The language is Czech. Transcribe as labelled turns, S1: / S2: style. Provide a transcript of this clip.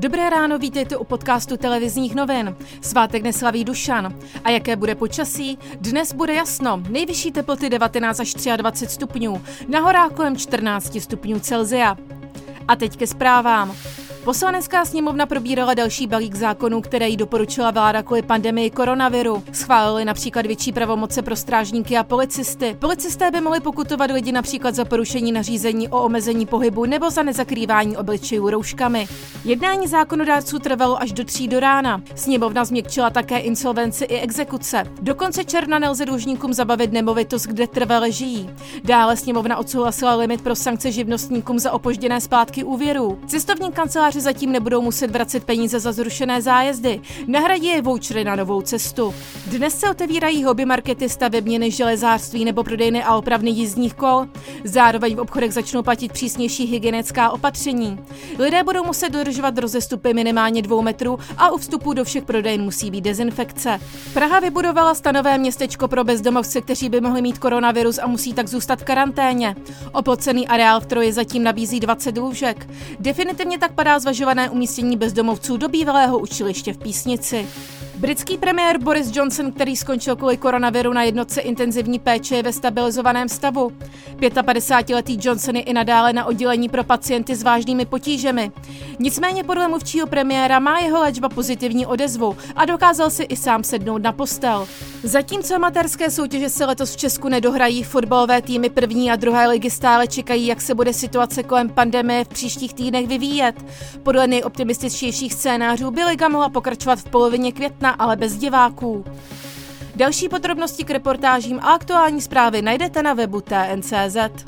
S1: Dobré ráno, vítejte u podcastu televizních novin. Svátek neslaví Dušan. A jaké bude počasí? Dnes bude jasno. Nejvyšší teploty 19 až 23 stupňů, na horách kolem 14 stupňů Celzia. A teď ke zprávám. Poslanecká sněmovna probírala další balík zákonů, které jí doporučila vláda kvůli pandemii koronaviru. Schválili například větší pravomoce pro strážníky a policisty. Policisté by mohli pokutovat lidi například za porušení nařízení o omezení pohybu nebo za nezakrývání obličejů rouškami. Jednání zákonodárců trvalo až do tří do rána. Sněmovna změkčila také insolvenci i exekuce. Do konce června nelze dlužníkům zabavit nemovitost, kde trvale žijí. Dále sněmovna odsouhlasila limit pro sankce živnostníkům za opožděné splátky úvěrů. Cestovní kancelář kanceláři zatím nebudou muset vracet peníze za zrušené zájezdy. Nahradí je vouchery na novou cestu. Dnes se otevírají hobby markety, stavebněny, železářství nebo prodejny a opravny jízdních kol. Zároveň v obchodech začnou platit přísnější hygienická opatření. Lidé budou muset dodržovat rozestupy minimálně dvou metrů a u vstupu do všech prodejen musí být dezinfekce. Praha vybudovala stanové městečko pro bezdomovce, kteří by mohli mít koronavirus a musí tak zůstat v karanténě. Oplocený areál v Troji zatím nabízí 20 lůžek. Definitivně tak padá zvažované umístění bezdomovců do bývalého učiliště v Písnici. Britský premiér Boris Johnson, který skončil kvůli koronaviru na jednotce intenzivní péče, je ve stabilizovaném stavu. 55-letý Johnson je i nadále na oddělení pro pacienty s vážnými potížemi. Nicméně podle mluvčího premiéra má jeho léčba pozitivní odezvu a dokázal si i sám sednout na postel. Zatímco amatérské soutěže se letos v Česku nedohrají, fotbalové týmy první a druhé ligy stále čekají, jak se bude situace kolem pandemie v příštích týdnech vyvíjet. Podle nejoptimističtějších scénářů by liga mohla pokračovat v polovině května ale bez diváků. Další podrobnosti k reportážím a aktuální zprávy najdete na webu TNCZ.